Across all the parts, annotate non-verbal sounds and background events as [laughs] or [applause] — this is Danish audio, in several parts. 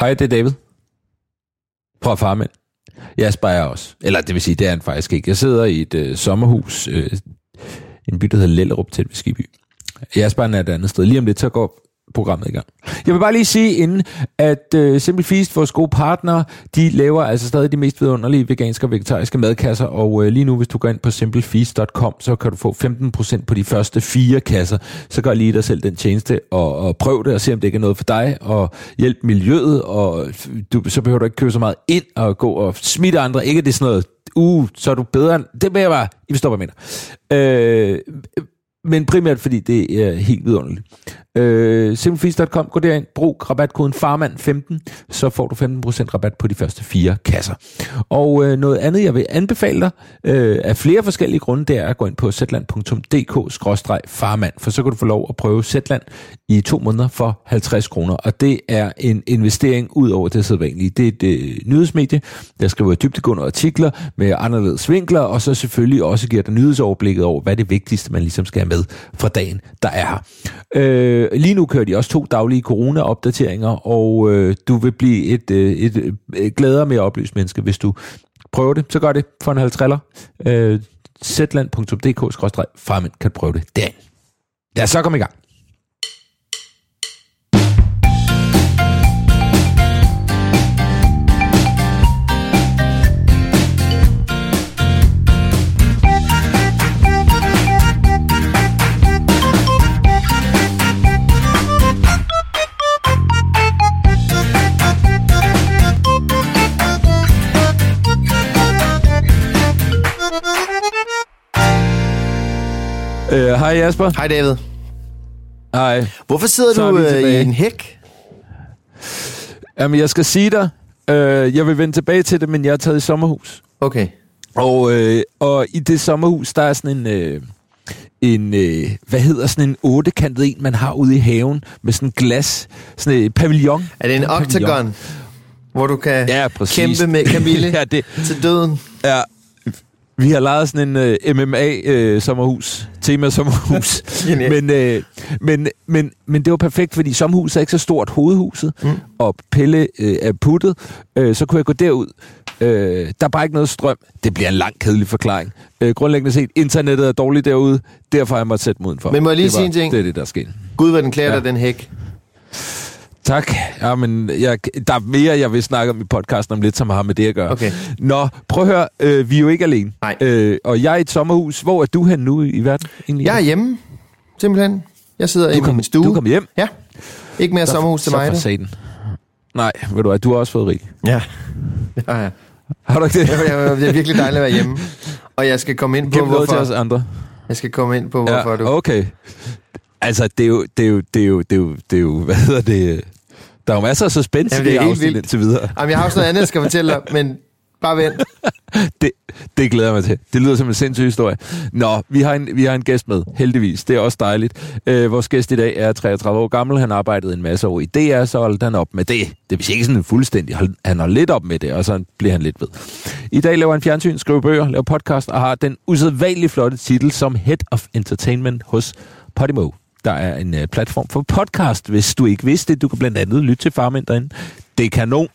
Hej, det er David. Fra Farmand. Jasper er også. Eller det vil sige, det er han faktisk ikke. Jeg sidder i et øh, sommerhus, øh, en by, der hedder Lellerup, tæt ved Skiby. Jasper er et andet sted. Lige om lidt, så går programmet i gang. Jeg vil bare lige sige inden, at uh, Simple Feast, vores gode partner, de laver altså stadig de mest vidunderlige veganske og vegetariske madkasser, og uh, lige nu, hvis du går ind på simplefeast.com, så kan du få 15% på de første fire kasser. Så gør lige dig selv den tjeneste og, og prøv det og se, om det ikke er noget for dig, og hjælp miljøet, og du, så behøver du ikke købe så meget ind og gå og smitte andre. Ikke det er sådan noget, uh, så er du bedre. end- Det vil jeg bare, I forstår, hvad jeg mener. Øh, men primært fordi det er helt vidunderligt. Øh, Simplefeast.com, gå derind, brug rabatkoden FARMAND15, så får du 15% rabat på de første fire kasser. Og øh, noget andet, jeg vil anbefale dig, øh, af flere forskellige grunde, det er at gå ind på zland.dk-farmand, for så kan du få lov at prøve Zetland i to måneder for 50 kroner, og det er en investering ud over det sædvanlige. Det er et øh, nyhedsmedie, der skriver dybdegående artikler med anderledes vinkler, og så selvfølgelig også giver dig nyhedsoverblikket over, hvad det vigtigste, man ligesom skal med fra dagen, der er her. Øh, lige nu kører de også to daglige corona-opdateringer, og øh, du vil blive et, øh, et, et gladere mere oplyst menneske, hvis du prøver det. Så gør det for en halv triller. Øh, zland.dk-farmand kan prøve det derinde. Lad os så komme i gang. Øh, Hej Jasper. Hej David. Hej. Hvorfor sidder Så du øh, i en hæk? Jamen, jeg skal sige dig, øh, jeg vil vende tilbage til det, men jeg er taget i sommerhus. Okay. Og, øh, og i det sommerhus, der er sådan en, øh, en øh, hvad hedder sådan en ottekantet en, man har ude i haven, med sådan en glas, sådan en pavillon. Er det en pavillon. octagon, hvor du kan Ja, præcis. kæmpe med Camille [laughs] ja, det, til døden? ja, vi har lejet sådan en øh, MMA-sommerhus, tema-sommerhus. [laughs] Genialt. men, øh, men, men, men det var perfekt, fordi sommerhuset er ikke så stort, hovedhuset, mm. og Pelle øh, er puttet, øh, så kunne jeg gå derud. Øh, der er bare ikke noget strøm. Det bliver en lang, kedelig forklaring. Øh, grundlæggende set, internettet er dårligt derude, derfor har jeg måttet sætte mig udenfor. Men må jeg lige det sige en ting? Det er det, der er sket. Gud, hvad den klæder Ja. dig, den hæk. Tak. Ja, men jeg, der er mere, jeg vil snakke om i podcasten om lidt, som har med det at gøre. Okay. Nå, prøv at høre. Øh, vi er jo ikke alene. Nej. Øh, og jeg er i et sommerhus. Hvor er du hen nu i verden? Egentlig? Jeg er hjemme, simpelthen. Jeg sidder i min stue. Du kom hjem. Ja. Ikke mere sommerhus til så mig. da. satan. Nej, ved du hvad, du har også fået rig. Ja. [laughs] Ja, ja. Har du ikke det? Det er virkelig dejligt at være hjemme. Og jeg skal komme ind på, Gem noget til os hvorfor. andre. Jeg skal komme ind på, hvorfor du... okay. Altså, det er jo, det er jo, det er jo, det er jo, det er jo hvad hedder det? Der er jo masser af suspense Jamen, i det det er afsnit vildt. indtil videre. Jamen, jeg har også noget andet, jeg skal fortælle dig, men bare vent. [laughs] Det, det glæder jeg mig til. Det lyder som en sindssyg historie. Nå, vi har en, vi har en gæst med, heldigvis. Det er også dejligt. Øh, vores gæst i dag er 33 år gammel. Han arbejdede en masse år i DR, så holdt han op med det. Det vil sige ikke sådan fuldstændig. Han holdt lidt op med det, og så bliver han lidt ved. I dag laver han fjernsyn, skriver bøger, laver podcast og har den usædvanligt flotte titel som Head of Entertainment hos Podimo. Der er en uh, platform for podcast, hvis du ikke vidste det. Du kan blandt andet lytte til Farmænd derinde. Det er kanon.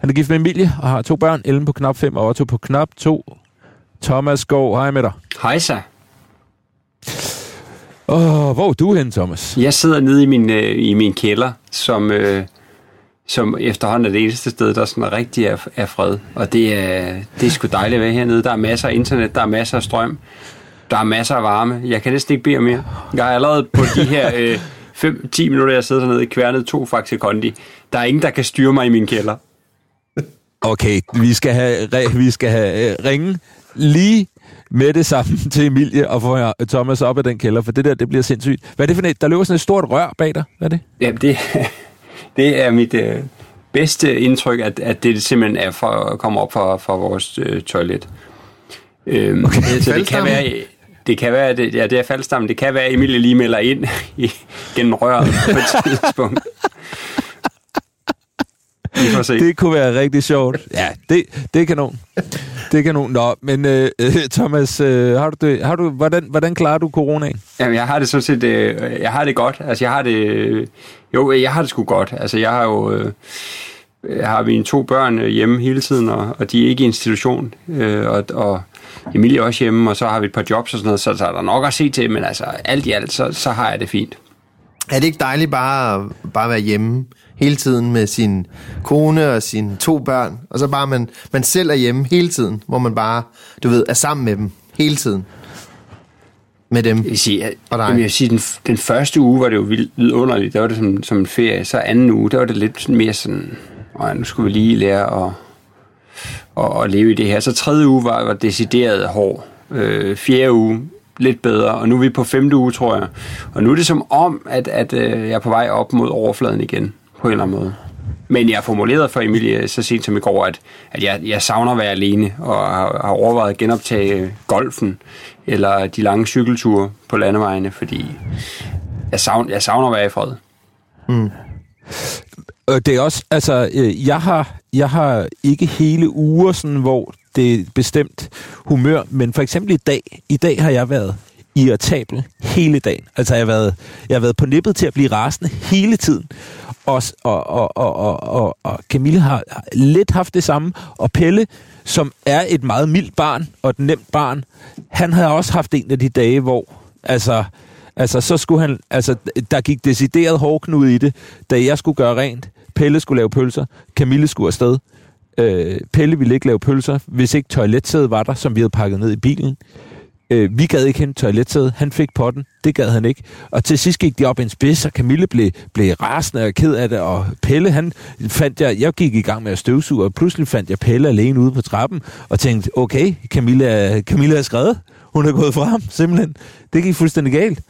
Han er gift med Emilie og har to børn, Ellen på knap 5 og Otto på knap 2. Thomas Skov, hej med dig. Hej så. Åh, hvor er du hen, Thomas? Jeg sidder nede i min, øh, i min kælder, som, øh, som efterhånden er det eneste sted, der sådan rigtig er, er fred. Og det er, det er sgu dejligt at være hernede. Der er masser af internet, der er masser af strøm, der er masser af varme. Jeg kan næsten ikke bede om mere. Jeg har allerede på de her [laughs] øh, 5-10 minutter, jeg sidder dernede, kværnet to Faxe Kondi. Der er ingen, der kan styre mig i min kælder. Okay, vi skal have, vi skal have uh, ringe lige med det samme [laughs] til Emilie og få Thomas op af den kælder, for det der, det bliver sindssygt. Hvad er det for et? Der løber sådan et stort rør bag dig. Hvad er det? Ja, det, [laughs] det er mit øh, bedste indtryk, at, at det simpelthen er for at komme op fra, fra vores øh, toilet. Øhm, okay. Så det kan være... Det kan være, det, ja, det er faldstammen. Det kan være, at Emilie lige melder ind i, gennem røret på et tidspunkt. Vi får se. Det kunne være rigtig sjovt. Ja, det, det er kanon. Det er kanon. Nå, men uh, Thomas, uh, har du det, har du, hvordan, hvordan klarer du coronaen? Jamen, jeg har det sådan set, uh, jeg har det godt. Altså, jeg har det, jo, jeg har det sgu godt. Altså, jeg har jo, uh, jeg har mine to børn hjemme hele tiden, og, og de er ikke i institution, uh, og, og Emilie også hjemme, og så har vi et par jobs og sådan noget, så, så er der nok at se til, men altså, alt i alt, så, så har jeg det fint. Er det ikke dejligt bare, bare at være hjemme? hele tiden med sin kone og sine to børn, og så bare man, man selv er hjemme hele tiden, hvor man bare, du ved, er sammen med dem hele tiden. Med dem jeg vil sige, at, og dig. Jeg vil sige, den, den første uge var det jo vildt vidunderligt, der var det som, som en ferie, så anden uge, der var det lidt mere sådan, og nu skulle vi lige lære at, at, at leve i det her. Så tredje uge var, var decideret hård. Øh, fjerde uge, lidt bedre, og nu er vi på femte uge, tror jeg. Og nu er det som om, at, at øh, jeg er på vej op mod overfladen igen på en eller anden måde. Men jeg formulerede for Emilie så sent som i går, at, at jeg, jeg savner at være alene, og har, har overvejet at genoptage golfen, eller de lange cykelture på landevejene, fordi jeg savner, jeg savner at være i fred. Mm. Øh, det er også, altså, øh, jeg har, jeg har ikke hele uger, sådan, hvor det er bestemt humør, men for eksempel i dag, i dag har jeg været irritabel hele dagen. Altså, jeg har været, jeg har været på nippet til at blive rasende hele tiden. Og, og, og, og, og, og, og Camille har lidt haft det samme. Og Pelle, som er et meget mildt barn og et nemt barn, han havde også haft en af de dage, hvor altså, altså så skulle han, altså, der gik decideret hårdknud i det, da jeg skulle gøre rent. Pelle skulle lave pølser, Camille skulle afsted. Øh, Pelle ville ikke lave pølser, hvis ikke toiletsædet var der, som vi havde pakket ned i bilen. Øh, vi gad ikke hente toiletsædet. Han fik potten. Det gad han ikke. Og til sidst gik de op i en spids, og Camille blev, blev rasende og ked af det. Og Pelle, han fandt jeg... Jeg gik i gang med at støvsuge, og pludselig fandt jeg Pelle alene ude på trappen, og tænkte, okay, Camille Camille er skrevet. Hun er gået frem, simpelthen. Det gik fuldstændig galt.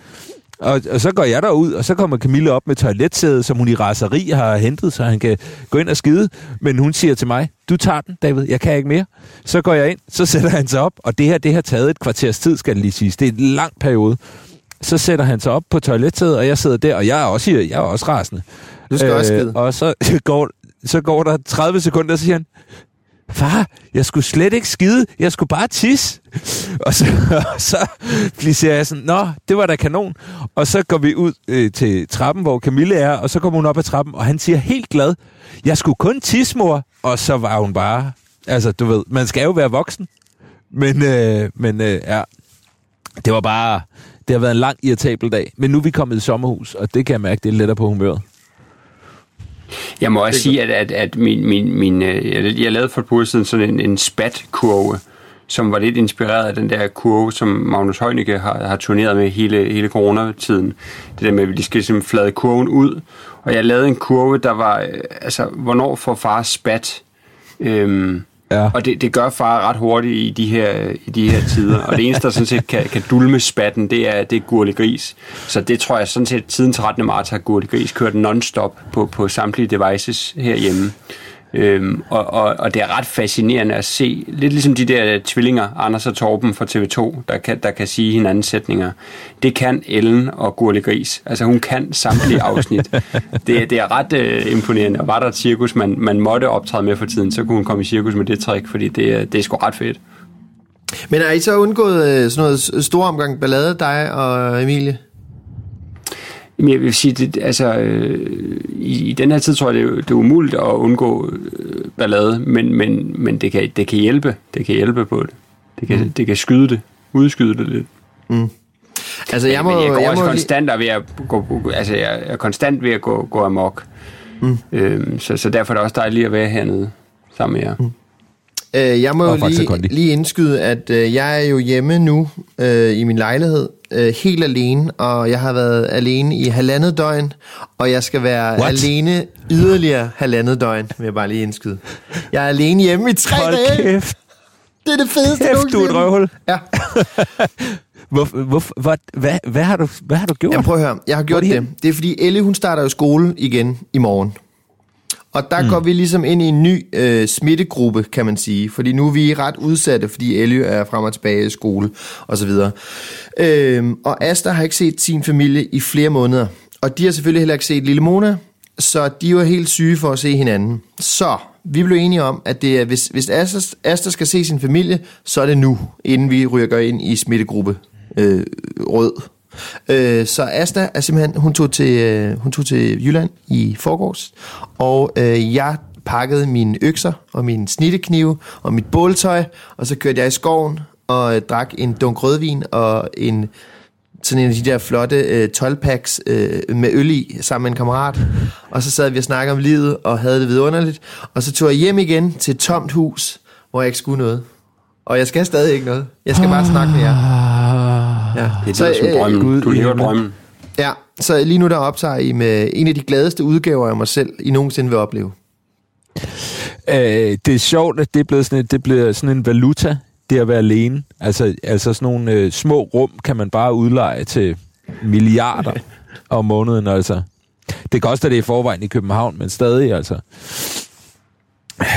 Og, og så går jeg derud, og så kommer Camille op med toiletsædet, som hun i raseri har hentet, så han kan gå ind og skide. Men hun siger til mig, du tager den, David, jeg kan ikke mere. Så går jeg ind, så sætter han sig op, og det her, det har taget et kvarters tid, skal det lige siges. Det er en lang periode. Så sætter han sig op på toiletsædet, og jeg sidder der, og jeg er også, jeg er også rasende. Du skal øh, også skide. Og så [laughs] går, så går der 30 sekunder, og så siger han, far, jeg skulle slet ikke skide, jeg skulle bare tisse. [laughs] Og så, og [laughs] så siger jeg sådan, nå, det var da kanon. Og så går vi ud øh, til trappen, hvor Camille er, og så kommer hun op ad trappen, og han siger helt glad, jeg skulle kun tisse, mor. Og så var hun bare, altså du ved, man skal jo være voksen. Men, øh, men øh, ja, det var bare, det har været en lang irritabel dag. Men nu er vi kommet i sommerhus, og det kan jeg mærke, det er lettere på humøret. Jeg må også sige, at, at, at min, min, min, øh, jeg, lavede for et par siden sådan en, en spat-kurve, som var lidt inspireret af den der kurve, som Magnus Heunicke har, har turneret med hele, hele coronatiden. Det der med, at vi skal simpelthen flade kurven ud. Og jeg lavede en kurve, der var, øh, altså, hvornår får far spat? Øhm, Ja. Og det, det gør far ret hurtigt i de her, i de her tider. Og det eneste, der sådan set kan, kan dulme spatten, det er, det er Gurli Gris. Så det tror jeg sådan set, siden 13. marts har Gurli Gris kørt non-stop på, på samtlige devices herhjemme. Øhm, og, og, og det er ret fascinerende at se, lidt ligesom de der tvillinger, Anders og Torben fra TV2, der kan, der kan sige hinandens sætninger. Det kan Ellen og Gurle Gris. Altså hun kan samtlige [laughs] afsnit. det, det er ret øh, imponerende. Og var der et cirkus, man, man måtte optræde med for tiden, så kunne hun komme i cirkus med det trick, fordi det, det er sgu ret fedt. Men er I så undgået øh, sådan noget stor omgang ballade, dig og Emilie? Jamen, jeg vil sige, det, altså, øh, i, i den her tid tror jeg, det er, det er umuligt at undgå øh, ballade, men, men, men det, kan, det kan hjælpe. Det kan hjælpe på det. Det kan, mm. det kan skyde det, udskyde det lidt. Mm. Altså, jeg må, men jeg går jeg også må konstant ved at gå, altså jeg er konstant ved at gå, gå amok. Mm. Øhm, så, så derfor er det også dejligt at være hernede sammen med jer. Mm. Øh, jeg må Og jo lige, lige indskyde, at øh, jeg er jo hjemme nu øh, i min lejlighed, øh, helt alene, og jeg har været alene i halvandet døgn, og jeg skal være What? alene yderligere halvandet døgn, vil jeg bare lige indskyde. Jeg er alene hjemme i tre Hold dage. kæft. Det er det fedeste Kæft, du er et røvhul. Ja. [laughs] Hvor, hvor, hvad, hvad, hvad, har du, hvad har du gjort? Jamen prøv at høre, jeg har gjort Hvor det. det Det er fordi Elle, hun starter jo skole igen i morgen. Og der mm. går vi ligesom ind i en ny øh, smittegruppe, kan man sige. Fordi nu er vi ret udsatte, fordi Elle er frem og tilbage i skole og så videre. Øhm, og Asta har ikke set sin familie i flere måneder. Og de har selvfølgelig heller ikke set lille Mona. Så de var helt syge for at se hinanden. Så vi blev enige om, at det er, hvis, hvis Asta, Asta skal se sin familie, så er det nu, inden vi rykker ind i smittegruppe øh, rød. Øh, så Asta er simpelthen, hun tog til, øh, hun tog til Jylland i forgårs, og øh, jeg pakkede mine økser og mine snitteknive og mit båltøj, og så kørte jeg i skoven og øh, drak en dunk rødvin og en sådan en af de der flotte øh, 12-packs øh, med øl i, sammen med en kammerat. Og så sad vi og snakkede om livet, og havde det vidunderligt. Og så tog jeg hjem igen til et tomt hus, hvor jeg ikke skulle noget. Og jeg skal stadig ikke noget. Jeg skal bare snakke med jer. Ah. Ja. Det lyder som drømmen. Gud du lever drømmen. ja, så lige nu der optager I med en af de gladeste udgaver af mig selv, I nogensinde vil opleve. Øh, det er sjovt, at det er blevet sådan, et, det bliver sådan en valuta, det at være alene. Altså, altså sådan nogle øh, små rum kan man bare udleje til milliarder [laughs] om måneden, altså. Det koster det i forvejen i København, men stadig, altså.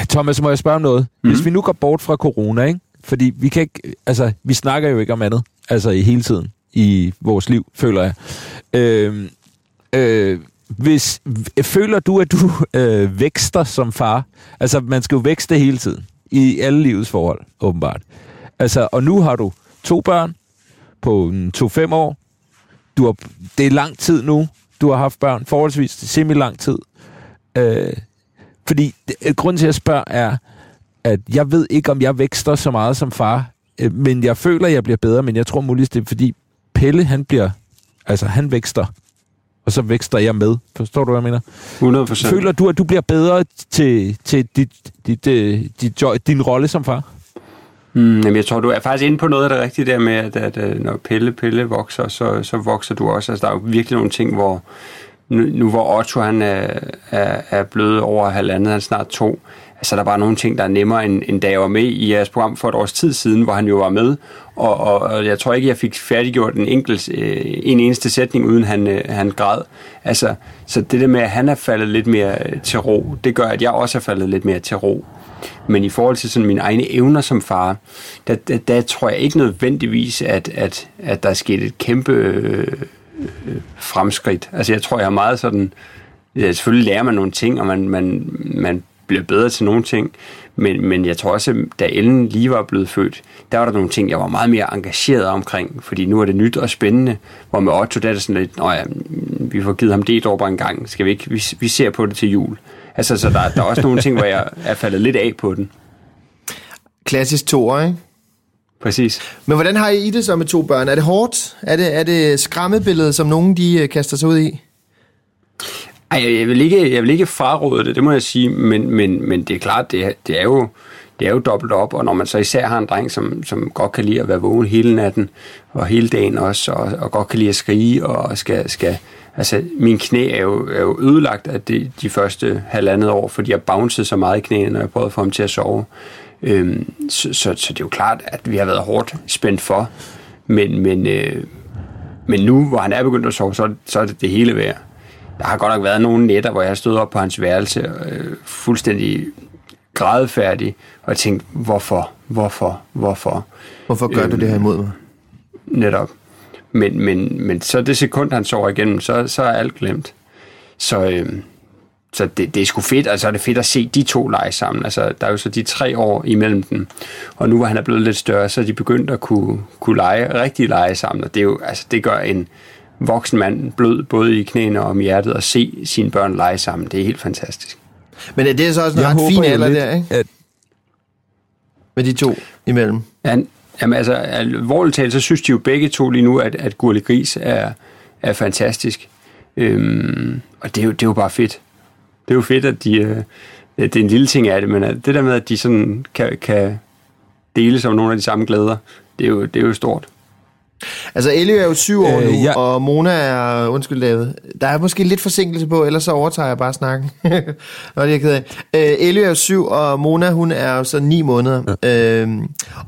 Thomas, må jeg spørge om noget? Mm. Hvis vi nu går bort fra corona, ikke? Fordi vi kan ikke, altså, vi snakker jo ikke om andet, altså i hele tiden i vores liv, føler jeg. Øh, øh, hvis, øh, føler du, at du øh, vækster som far? Altså, man skal jo vækste hele tiden. I alle livets forhold, åbenbart. Altså, og nu har du to børn på en to-fem år. Du har, det er lang tid nu, du har haft børn. Forholdsvis semi lang tid. Øh, fordi det- grunden til, at jeg spørger, er, at jeg ved ikke, om jeg vækster så meget som far. Øh, men jeg føler, at jeg bliver bedre. Men jeg tror muligvis, det er, fordi Pelle, han bliver... Altså, han vækster. Og så vækster jeg med. Forstår du, hvad jeg mener? 100 procent. Føler du, at du bliver bedre til, til dit, dit, øh, dit, jo- din rolle som far? Mm, jamen, jeg tror, du er faktisk inde på noget af det rigtige der med, at, at, at når Pelle Pelle vokser, så, så vokser du også. Altså, der er jo virkelig nogle ting, hvor nu, nu hvor Otto han er, er, er blevet over halvandet, han er snart to, altså der er bare nogle ting, der er nemmere, end, end da jeg var med i jeres program for et års tid siden, hvor han jo var med, og, og, og jeg tror ikke, jeg fik færdiggjort en enkelt, øh, en eneste sætning, uden han, øh, han græd. Altså, så det der med, at han er faldet lidt mere øh, til ro, det gør, at jeg også er faldet lidt mere til ro. Men i forhold til sådan mine egne evner som far, der, der, der tror jeg ikke nødvendigvis, at, at, at der er sket et kæmpe øh, øh, fremskridt. Altså jeg tror, jeg er meget sådan... Ja, selvfølgelig lærer man nogle ting, og man, man, man bliver bedre til nogle ting. Men, men jeg tror også, at da Ellen lige var blevet født, der var der nogle ting, jeg var meget mere engageret omkring. Fordi nu er det nyt og spændende. Hvor med Otto, der er det sådan lidt, Nå ja, vi får givet ham det over en gang. Skal vi ikke? Vi, vi ser på det til jul. Altså, så der, der er også nogle ting, hvor jeg er faldet lidt af på den. Klassisk toer, ikke? Præcis. Men hvordan har I det så med to børn? Er det hårdt? Er det, er det skræmmebilledet, som nogen de øh, kaster sig ud i? Ej, jeg vil ikke, jeg vil ikke fraråde det, det må jeg sige, men, men, men det er klart, det, det er jo det er jo dobbelt op, og når man så især har en dreng, som, som godt kan lide at være vågen hele natten, og hele dagen også, og, og godt kan lide at skrige, og skal, skal altså min knæ er jo, er jo ødelagt af de, de første halvandet år, fordi jeg bouncede så meget i knæene, når jeg prøvede at få ham til at sove. Øhm, så, så, så det er jo klart, at vi har været hårdt spændt for, men, men, øh, men nu, hvor han er begyndt at sove, så, så er det det hele værd. Der har godt nok været nogle nætter, hvor jeg stået op på hans værelse, øh, fuldstændig grædefærdig, og tænkt, hvorfor, hvorfor, hvorfor, Hvorfor gør du det her imod mig? netop. Men, men, men så det sekund, han sover igennem, så, så er alt glemt. Så, øh, så det, det er sgu fedt, altså er det fedt at se de to lege sammen. Altså, der er jo så de tre år imellem dem, og nu hvor han er blevet lidt større, så er de begyndt at kunne, kunne lege, rigtig lege sammen, og det, er jo, altså, det gør en voksen mand blød, både i knæene og om hjertet, at se sine børn lege sammen. Det er helt fantastisk. Men er det så også en Jeg ret fin alder lidt, der, ikke? at Med de to imellem. Han, Jamen altså, alvorligt talt, så synes de jo begge to lige nu, at, at Gurli Gris er, er fantastisk. Øhm, og det er, jo, det er jo bare fedt. Det er jo fedt, at de... Øh, det er en lille ting af det, men det der med, at de sådan kan, kan dele sig om nogle af de samme glæder, det er jo, det er jo stort. Altså, Ellie er jo syv år Øh, nu, ja. og Mona er, undskyld David, der er måske lidt forsinkelse på, ellers så overtager jeg bare snakken. [laughs] Nå, det er jeg ked af. Øh, Ellie er jo syv, og Mona, hun er jo så ni måneder. Ja. Øh,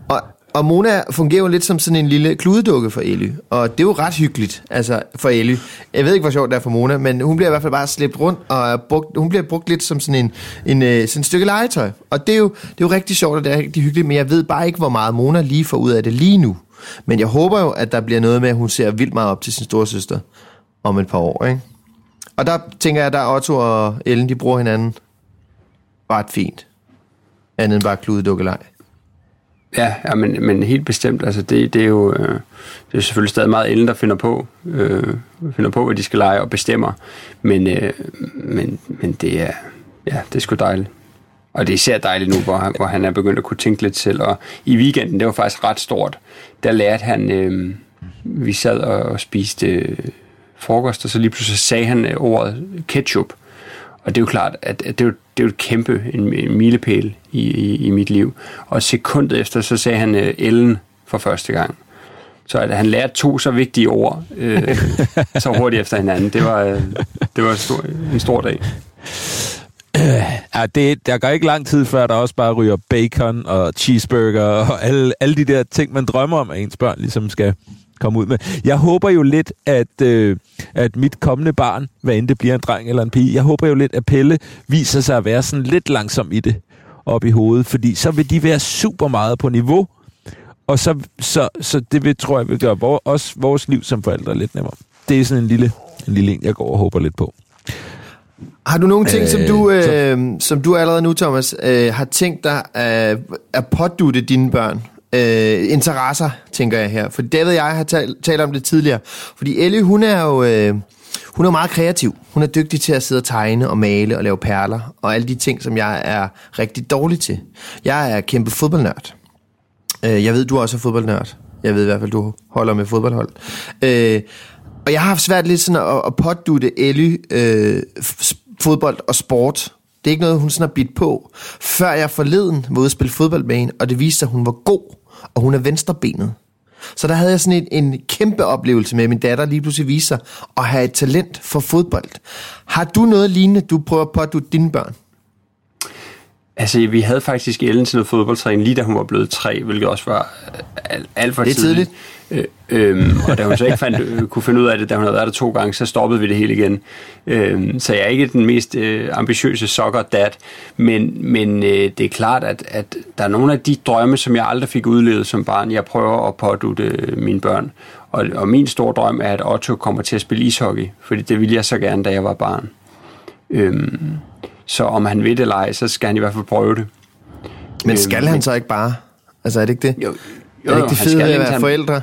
og, og Mona fungerer jo lidt som sådan en lille kludedukke for Ellie, og det er jo ret hyggeligt, altså for Ellie. Jeg ved ikke, hvor sjovt det er for Mona, men hun bliver i hvert fald bare slæbt rundt, og brugt, hun bliver brugt lidt som sådan en, en, øh, sådan et stykke legetøj. Og det er, jo, det er jo rigtig sjovt, og det er rigtig hyggeligt, men jeg ved bare ikke, hvor meget Mona lige får ud af det lige nu. Men jeg håber jo, at der bliver noget med, at hun ser vildt meget op til sin store søster om et par år, ikke? Og der tænker jeg, at der Otto og Ellen, de bruger hinanden ret fint. Andet end bare kludedukkelej. Ja, ja men, men helt bestemt. Altså det, det, er jo, øh, det er selvfølgelig stadig meget Ellen, der finder på, øh, finder på, hvad de skal lege og bestemmer. Men, øh, men, men det er, ja, det er sgu dejligt. Og det er især dejligt nu, hvor han, hvor han er begyndt at kunne tænke lidt selv. Og i weekenden, det var faktisk ret stort, der lærte han, øh, vi sad og, og spiste øh, frokost, og så lige pludselig sagde han øh, ordet ketchup. Og det er jo klart, at, at det, er jo, det er jo et kæmpe en, en milepæl i, i, i mit liv. Og sekundet efter, så sagde han øh, Ellen for første gang. Så at han lærte to så vigtige ord øh, [laughs] så hurtigt efter hinanden, det var, øh, det var en, stor, en stor dag. Ja, det, der går ikke lang tid før, der også bare ryger bacon og cheeseburger og alle, alle de der ting, man drømmer om, at ens børn ligesom skal komme ud med. Jeg håber jo lidt, at, øh, at mit kommende barn, hvad end det bliver en dreng eller en pige, jeg håber jo lidt, at Pelle viser sig at være sådan lidt langsom i det op i hovedet, fordi så vil de være super meget på niveau, og så, så, så det vil, tror jeg vil gøre vores, også vores liv som forældre lidt nemmere. Det er sådan en lille, en lille en, jeg går og håber lidt på. Har du nogle ting, øh, som, Øh, du, så- øh, som du allerede nu, Thomas, øh, har tænkt dig at, at pådutte dine børn? Øh, interesser, tænker jeg her. For David og jeg har talt, talt om det tidligere. Fordi Ellie, hun er jo øh, hun er meget kreativ. Hun er dygtig til at sidde og tegne og male og lave perler. Og alle de ting, som jeg er rigtig dårlig til. Jeg er kæmpe fodboldnørd. Øh, jeg ved, du også er fodboldnørd. Jeg ved i hvert fald, du holder med fodboldhold. Og jeg har haft svært lidt sådan at, at pådutte Ellie øh, fodbold og sport. Det er ikke noget, hun sådan har bidt på. Før jeg forleden var ude at spille fodbold med hende, og det viste sig, at hun var god, og hun er venstrebenet. Så der havde jeg sådan en, en kæmpe oplevelse med, at min datter lige pludselig viser at have et talent for fodbold. Har du noget lignende, du prøver på at du dine børn? Altså, vi havde faktisk Ellen til noget fodboldtræning, lige da hun var blevet tre, hvilket også var øh, alt, alt for Det er tidligt. Øh, øhm, og da hun så ikke fandt, øh, kunne finde ud af det, da hun havde været der to gange, så stoppede vi det hele igen. Øhm, så jeg er ikke den mest øh, ambitiøse soccer dad, men, men øh, det er klart, at, at der er nogle af de drømme, som jeg aldrig fik udlevet som barn, jeg prøver at pådute øh, mine børn. Og, og min store drøm er, at Otto kommer til at spille ishockey, fordi det ville jeg så gerne, da jeg var barn. Øhm, så om han vil det eller ej, så skal han i hvert fald prøve det. Men Øhm, skal han men- så ikke bare? Altså er det ikke det? Jo, er det ikke det fede ved at være han- forældre?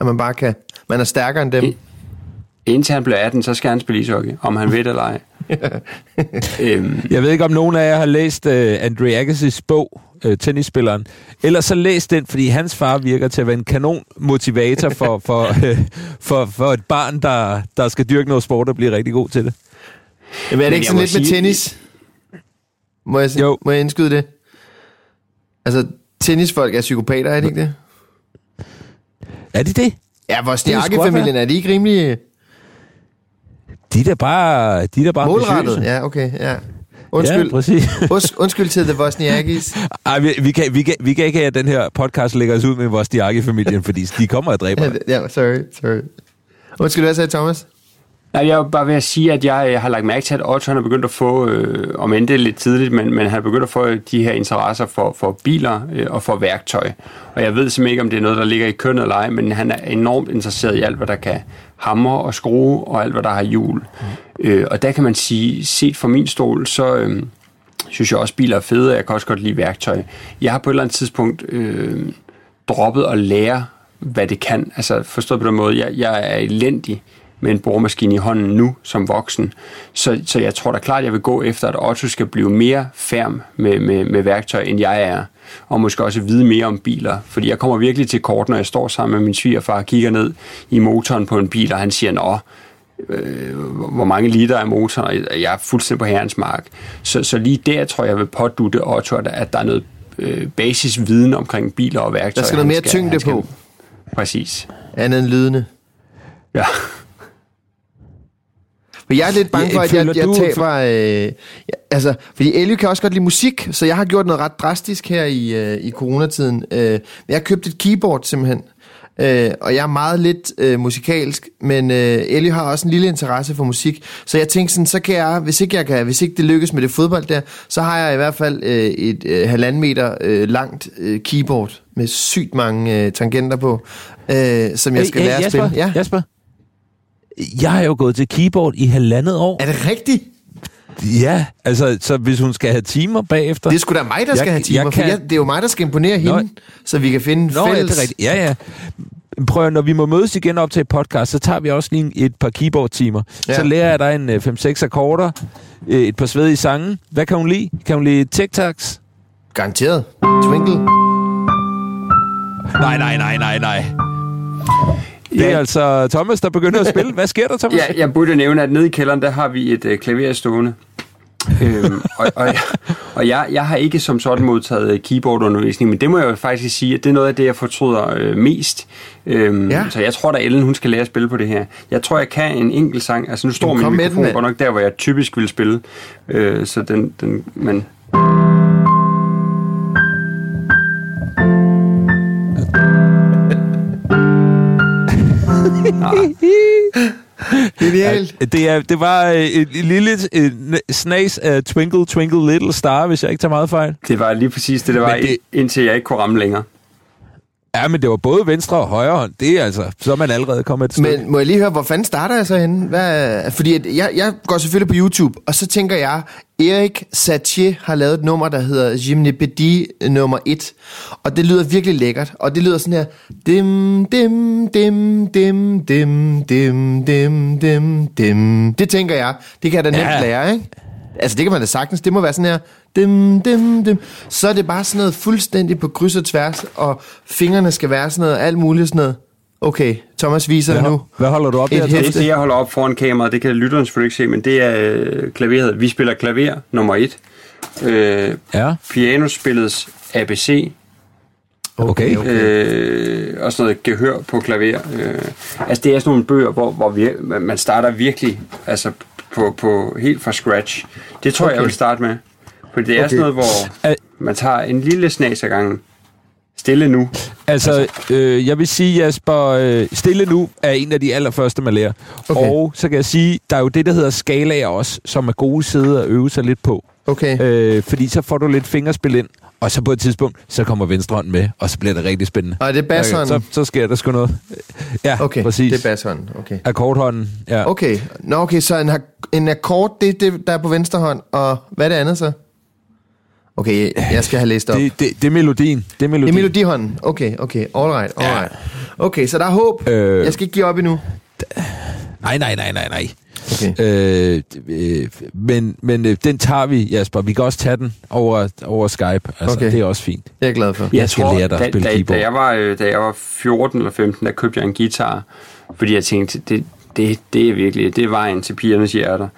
At man bare kan... Man er stærkere end dem. I- Indtil han bliver 18, så skal han spille ishockey, om han ved det eller ej. [laughs] øhm, Jeg ved ikke, om nogen af jer har læst uh, Andre Agassi's bog, uh, tennisspilleren. Ellers så læs den, fordi hans far virker til at være en kanon motivator for, [laughs] for, uh, for, for et barn, der, der skal dyrke noget sport og blive rigtig god til det. Jamen, er det ikke sådan lidt med sige- tennis? Må jeg, Jo. må jeg indskyde det? Altså, tennisfolk er psykopater, er det ikke det? Er det det? Ja, vores Det er er de ikke rimelig De er da bare, de er da bare målrettet? Ja, okay, ja. Undskyld. Ja, præcis. [laughs] Undskyld til The Wozniakis. [laughs] Ej, vi, vi, kan, vi, kan, vi kan ikke have, at den her podcast lægger os ud med vores Diagi-familien, fordi de kommer og dræber. ja, sorry, sorry. Undskyld, hvad sagde Thomas? Nej, jeg er bare ved at sige, at jeg øh, har lagt mærke til, at Otto han er begyndt at få, øh, om end det er lidt tidligt, men, men han er begyndt at få de her interesser for, for biler øh, og for værktøj. Og jeg ved simpelthen ikke, om det er noget, der ligger i køn eller ej, men han er enormt interesseret i alt, hvad der kan hamre og skrue, og alt, hvad der har hjul. Mm. Øh, og der kan man sige, set fra min stol, så... Øh, synes jeg også, biler er fede, og jeg kan også godt lide værktøj. Jeg har på et eller andet tidspunkt øh, droppet at lære, hvad det kan. Altså forstået på den måde, jeg, jeg er elendig med en boremaskine i hånden nu som voksen. Så, så jeg tror da klart, jeg vil gå efter, at Otto skal blive mere færm med, med, med værktøj, end jeg er. Og måske også vide mere om biler. Fordi jeg kommer virkelig til kort, når jeg står sammen med min svigerfar og kigger ned i motoren på en bil, og han siger, nå, øh, hvor mange liter er motoren, og jeg er fuldstændig på herrens mark. Så, så lige der tror jeg, jeg vil pådutte Otto, at der er noget øh, basisviden omkring biler og værktøjer. Der skal noget mere tyngde han skal, på. Præcis. Andet end lydende. Ja. Men jeg er lidt bange for, at jeg, jeg taber... Øh, ja, altså, fordi Elio kan også godt lide musik, så jeg har gjort noget ret drastisk her i, øh, i coronatiden. Øh, jeg har købt et keyboard simpelthen, øh, og jeg er meget lidt øh, musikalsk, men øh, Elio har også en lille interesse for musik, så jeg tænkte sådan, så kan jeg, hvis ikke, jeg kan, hvis ikke det lykkes med det fodbold der, så har jeg i hvert fald øh, et øh, halvanden meter øh, langt øh, keyboard med sygt mange øh, tangenter på, øh, som jeg skal Hey, lære at spille. Jasper, Ja. Jasper, jeg har jo gået til keyboard i halvandet år. Er det rigtigt? Ja, altså, så hvis hun skal have timer bagefter... Det er sgu da mig, der Jeg- skal have timer, jeg for kan- jeg, det er jo mig, der skal imponere Nå, hende, så vi kan finde Nå, ja, fælles... det er rigtigt. Ja, ja. Prøv når vi må mødes igen op til et podcast, så tager vi også lige et par keyboard-timer. Ja. Ja. Så lærer jeg dig en 5-6 akkorder, øh, et par svedige sange. Hvad kan hun lide? Kan hun lide TikToks? Garanteret. Twinkle. Nej, nej, nej, nej, nej. Det er Ja. altså Thomas, der begynder at spille. Hvad sker der, Thomas? Ja, jeg burde nævne, at nede i kælderen, der har vi et øh, klaver stående. øhm, og og, og jeg, jeg har ikke som sådan modtaget øh, keyboardundervisning, men det må jeg jo faktisk sige, at det er noget af det, jeg fortryder øh, mest. Øhm, Ja. Så jeg tror, at Ellen hun skal lære at spille på det her. Jeg tror, jeg kan en enkelt sang. Altså nu står min mikrofon godt nok der, hvor jeg typisk vil spille. Øh, så den, den, men [laughs] Genialt. Det, er, det var øh, et, et lille øh, snas af Twinkle Twinkle Little Star, hvis jeg ikke tager meget fejl. det var lige præcis det, der var, Men det- det... indtil jeg ikke kunne ramme længere. Ja, men det var både venstre og højre hånd. Det er altså, så er man allerede kommet et stykke. Men må jeg lige høre, hvor fanden starter jeg så henne? Hvad, fordi at jeg, jeg går selvfølgelig på YouTube, og så tænker jeg, Erik Satie har lavet et nummer, der hedder Gymnopædi nummer 1. Og det lyder virkelig lækkert. Og det lyder sådan her. Dim, dim, dim, dim, dim, dim, dim, dim, dim. Det tænker jeg. Det kan jeg da nemt Ja. lære, ikke? Altså, det kan man da sagtens. Det må være sådan her. Dim, dim, dim. Så er det bare sådan noget fuldstændig på kryds og tværs, og fingrene skal være sådan noget, alt muligt sådan noget. Okay, Thomas viser Hvad, nu. hvad holder du op Et der? Det det, jeg holder op foran kameraet. Det kan lytteren selvfølgelig ikke se, men det er øh, klaveret. Vi spiller klaver nummer et. Øh, Ja, pianospillets ABC. okay. okay. Øh, og sådan noget gehør på klaver. Øh, altså det er sådan nogle bøger, hvor, hvor vi, man starter virkelig altså på, på helt fra scratch. Det tror okay. jeg, jeg vil starte med. For det er okay. Okay. sådan noget, hvor Er- man tager en lille snas ad gangen. Stille nu. Altså, øh, jeg vil sige, Jasper, øh, stille nu er en af de allerførste, man lærer. Okay. Okay. Og så kan jeg sige, der er jo det, der hedder skalaer også, som er gode sider at øve sig lidt på. Okay. Øh, fordi så får du lidt fingerspil ind, og så på et tidspunkt, så kommer venstre hånd med, og så bliver det rigtig spændende. Og det er basshånden? Så, så sker der sgu noget. Ja, Okay, præcis. det er basshånden. Okay. Akkordhånden, ja. Okay, Nå, okay så en, har- en akkord, det er det, der er på venstre hånd, og hvad er det andet så? Okay, jeg skal have læst op. Det, det, det er melodien. Det er Det melodien. er melodihånden. Okay, okay. All right, all Ja. right. Okay, så der er håb. Øh. Jeg skal ikke give op endnu. Nej, nej, nej, nej, nej. Okay. Øh, øh, men men øh, den tager vi, Jasper. Vi kan også tage den over, over Skype. Altså, Okay. Det er også fint. Det er jeg glad for. Jeg skal lære dig at da, spille da, keyboard. Da jeg, var, øh, da jeg var 14 eller 15, der købte jeg en guitar, fordi jeg tænkte, det, det, det er virkelig, det er vejen til pigernes hjerter.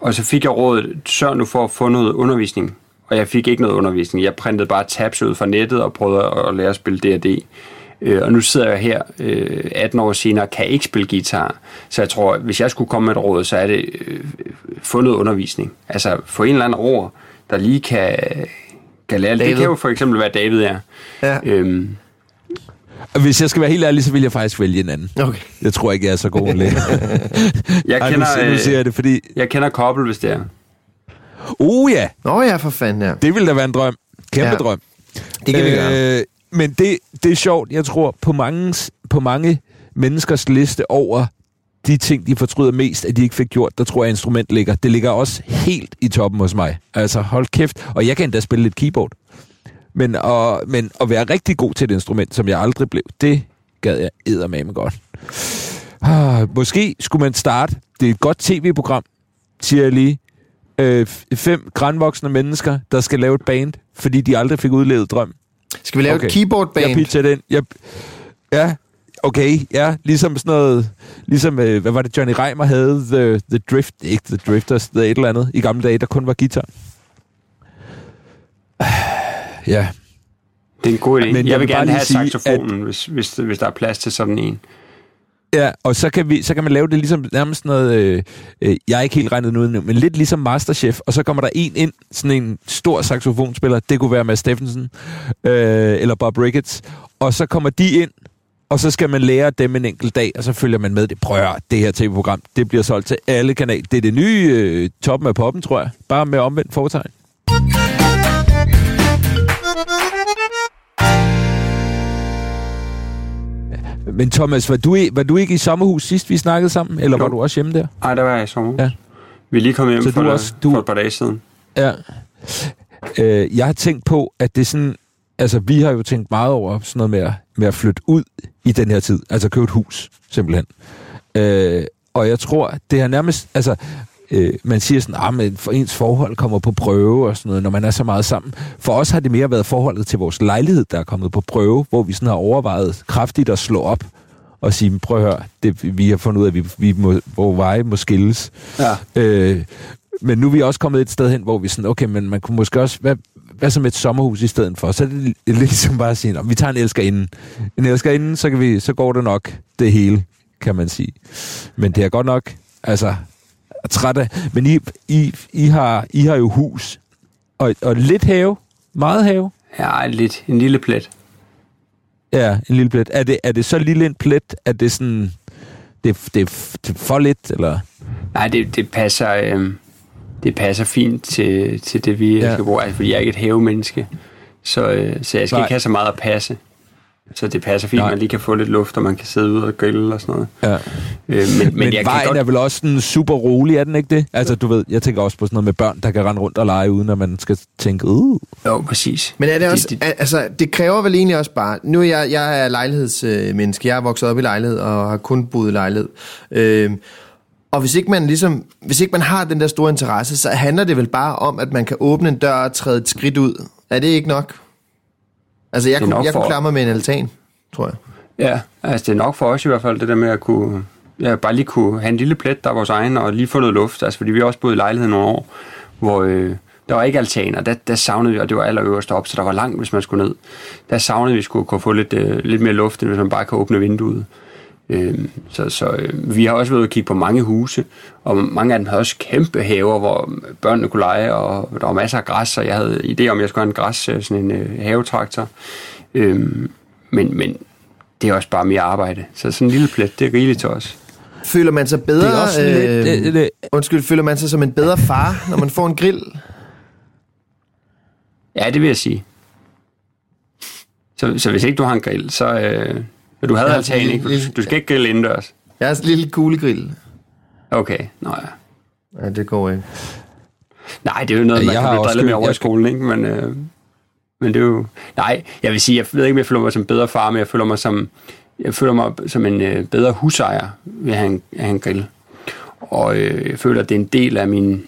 Og så fik jeg rådet, sørg nu for at få noget undervisning. Og jeg fik ikke noget undervisning. Jeg printede bare tabs ud fra nettet og prøvede at lære at spille D&D. Øh, og nu sidder jeg her øh, 18 år senere kan ikke spille guitar. Så jeg tror, hvis jeg skulle komme med et råd, så er det øh, få noget undervisning. Altså få en eller anden ord, der lige kan, kan lære. David. Det kan jo for eksempel være David er. Ja. Øhm, Og Hvis jeg skal være helt ærlig, så vil jeg faktisk vælge en anden. Okay. Jeg tror ikke, jeg er så god en lærer. [laughs] jeg, Ej, nu, kender, siger- nu siger øh, jeg det, fordi... jeg kender Kobbel, hvis det er. Uh ja, Nå ja, for fanden, ja. det ville da være en drøm. Kæmpe Ja. drøm. Det kan vi gøre. Øh, men det, det er sjovt. Jeg tror, på mange, på mange menneskers liste over de ting, de fortryder mest, at de ikke fik gjort, der tror jeg, instrument ligger. Det ligger også helt i toppen hos mig. Altså, hold kæft. Og jeg kan endda spille lidt keyboard. Men, og, men at være rigtig god til et instrument, som jeg aldrig blev, det gad jeg eddermame godt. Ah, måske skulle man starte. Det er et godt tv-program, siger jeg lige. Øh, fem grænvoksne mennesker, der skal lave et band, fordi de aldrig fik udlevet drøm. Skal vi lave okay. et keyboard-band? Jeg pitcher den. Jeg, ja, okay, ja, ligesom sådan noget, ligesom, øh, hvad var det, Johnny Reimer havde, The, the Drift, ikke The Drifters, The et eller andet, i gamle dage, der kun var guitar. [sighs] Ja, Det er en god idé. Men jeg jeg vil vil bare gerne have sige, saxofonen, hvis, hvis, hvis der er plads til sådan en. Ja, og så kan, vi, så kan man lave det ligesom nærmest noget, øh, øh, jeg er ikke helt regnet ud nu, men lidt ligesom Masterchef, og så kommer der en ind, sådan en stor saxofonspiller, det kunne være Mads Steffensen, øh, eller Bob Ricketts, og så kommer de ind, og så skal man lære dem en enkelt dag, og så følger man med det. Prøv at det her tv-program, det bliver solgt til alle kanaler. Det er det nye øh, toppen af poppen, tror jeg. Bare med omvendt foretegn. Men Thomas, var du, i- var du ikke i sommerhus sidst, vi snakkede sammen? Eller Jo. var du også hjemme der? Nej, der var jeg i sommer. Ja. Vi er lige kommet hjem Så for, du også- du- for et par dage siden. Ja. Øh, jeg har tænkt på, at det er sådan... Altså, vi har jo tænkt meget over sådan noget med at, med at flytte ud i den her tid. Altså købe et hus, simpelthen. Øh, og jeg tror, det har nærmest... Altså, øh, man siger sådan, at ah, for ens forhold kommer på prøve og sådan noget, når man er så meget sammen. For os har det mere været forholdet til vores lejlighed, der er kommet på prøve, hvor vi sådan har overvejet kraftigt at slå op og sige, "Men prøv at høre, det, vi har fundet ud af, at vi, vi må, hvor veje må skilles. Ja. Øh, men nu er vi også kommet et sted hen, hvor vi sådan, okay, men man kunne måske også, hvad, hvad så med et sommerhus i stedet for? Så er det lidt ligesom bare at sige, "Nå, vi tager en elskerinde. En elskerinde, så, kan vi, så går det nok det hele, kan man sige. Men det er godt nok, altså, træt af. Men I, I, I, har, I har jo hus, og, og lidt have, meget have. Ja, lidt. En lille plet. Ja, en lille plet. Er det, er det så lille en plet, at det sådan, det, det, det er for lidt, eller? Nej, det, det passer... Øh, det passer fint til, til det, vi Ja. skal bruge. Altså, fordi jeg er ikke et havemenneske. Så, øh, så jeg skal. Nej. ikke have så meget at passe. Så det passer fint, at man lige kan få lidt luft, og man kan sidde ude og grille og sådan noget. Ja. Øh, men, men, Men, jeg vejen kan godt... er vel også sådan super rolig, er den ikke det? Altså, du ved, jeg tænker også på sådan noget med børn, der kan rende rundt og lege, uden at man skal tænke, uh. Jo, præcis. Men er det også, Det- det, altså, det kræver vel egentlig også bare, nu er jeg, jeg er lejlighedsmenneske, jeg er vokset op i lejlighed og har kun boet i lejlighed. Øhm, og hvis ikke man ligesom, hvis ikke man har den der store interesse, så handler det vel bare om, at man kan åbne en dør og træde et skridt ud. Er det ikke nok? Altså, jeg, kunne, jeg kunne for- klare mig med en altan, tror jeg. Ja, altså det er nok for os i hvert fald, det der med at kunne, ja, bare lige kunne have en lille plet, der er vores egen, og lige få noget luft. Altså fordi vi har også boet i lejlighed nogle år, hvor øh, der var ikke altaner, der, der savnede vi, og det var allerøverst op, så der var langt, hvis man skulle ned. Der savnede vi, at vi skulle kunne få lidt, øh, lidt mere luft, end hvis man bare kan åbne vinduet. Øh, så så øh, vi har også været ude og kigge på mange huse, og mange af dem havde også kæmpe haver, hvor børnene kunne lege, og der var masser af græs, og jeg havde idé om, at jeg skulle have en græs, øh, sådan en øh, havetraktor. Øh, men, men det er også bare mere arbejde. Så sådan en lille plet, det er rigeligt til os. Føler man sig bedre, Det er også lidt, øh, det, det, undskyld, føler man sig som en bedre far, når man får en grill? Ja, det vil jeg sige. Så, så hvis ikke du har en grill, så... Øh, men du havde Ja, altan, ikke? lille- Du, du skal ikke grille indendørs. Jeg har sådan en lille kuglegrill. Okay, nå ja. Ja, det går ikke. Nej, det er jo noget, Jeg man har kan blive drillet med over i jeg- skolen, ikke? Men, øh, men det er jo... Nej, jeg vil sige, jeg ved ikke, om jeg føler mig som bedre far, men jeg føler mig som, jeg føler mig som en øh, bedre husejer ved at have en, have en grill. Og øh, jeg føler, at det er en del af min,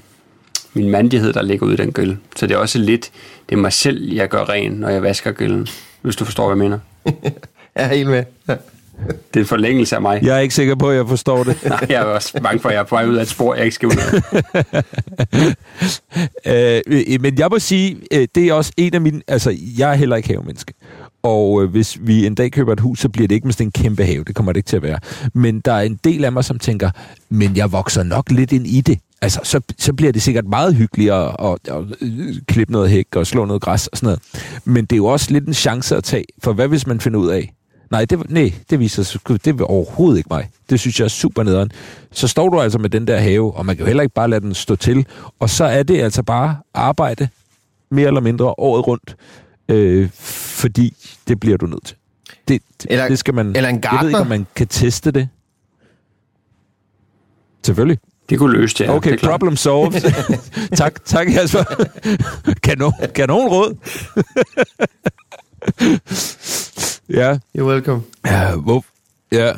min mandighed, der ligger ude i den grill. Så det er også lidt, det er mig selv, jeg gør ren, når jeg vasker grillen. Hvis du forstår, hvad jeg mener. [laughs] Jeg er helt med. Ja. Det er en forlængelse af mig. jeg er ikke sikker på, at jeg forstår det. [laughs] Nej, jeg er også bange for, at jeg er på vej ud af et spor, jeg ikke skal ud af. [laughs] øh, men jeg må sige, øh, det er også en af mine... Altså, jeg er heller ikke havemenneske. Og øh, hvis vi en dag køber et hus, så bliver det ikke med sådan en kæmpe have. Det kommer det ikke til at være. Men der er en del af mig, som tænker, men jeg vokser nok lidt ind i det. Altså, så, så bliver det sikkert meget hyggeligt at, at, at, øh, klippe noget hæk og slå noget græs og sådan noget. Men det er jo også lidt en chance at tage. For hvad hvis man finder ud af, Nej, det, nej, det viser sig, det vil overhovedet ikke mig. Det synes jeg er super nederen. Så står du altså med den der have, og man kan jo heller ikke bare lade den stå til. Og så er det altså bare arbejde, mere eller mindre, året rundt. Øh, fordi det bliver du nødt til. Det, det, Eller- det skal man, eller en Jeg ved ikke, gartner. om man kan teste det. Selvfølgelig. Det kunne løse det, ja. Okay, det er problem solved. [laughs] tak, tak Jasper. kanon, kanon råd. [laughs] [laughs] ja, You're welcome. Ja, hvor, ja.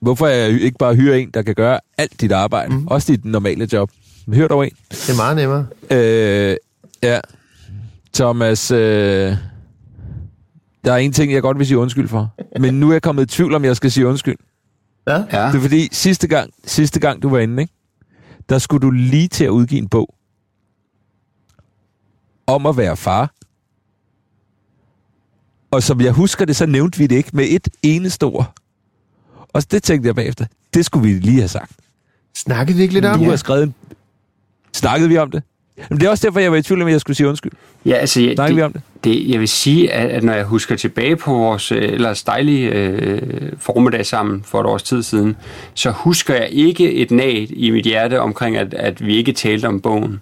Hvorfor er jeg ikke bare hyre en, der kan gøre alt dit arbejde? Mm. Også dit normale job. Hør dog en. Det er meget nemmere. Øh, ja. Thomas, øh, der er en ting, jeg godt vil sige undskyld for. Men nu er jeg kommet i tvivl, om jeg skal sige undskyld. Ja. Ja. Det er fordi, sidste gang, sidste gang du var inde, ikke? der skulle du lige til at udgive en bog om at være far. Og som jeg husker det, så nævnte vi det ikke med et eneste ord. Og det tænkte jeg bagefter, det skulle vi lige have sagt. Snakkede vi ikke lidt om Du det? har skrevet en... Snakkede vi om det? Men det er også derfor, jeg var i tvivl om, at jeg skulle sige undskyld. Ja, altså, jeg, Snakker vi om det? det? Jeg vil sige, at, at når jeg husker tilbage på vores øh, ellers dejlige øh, formiddag sammen for et års tid siden, så husker jeg ikke et nat i mit hjerte omkring, at, at vi ikke talte om bogen.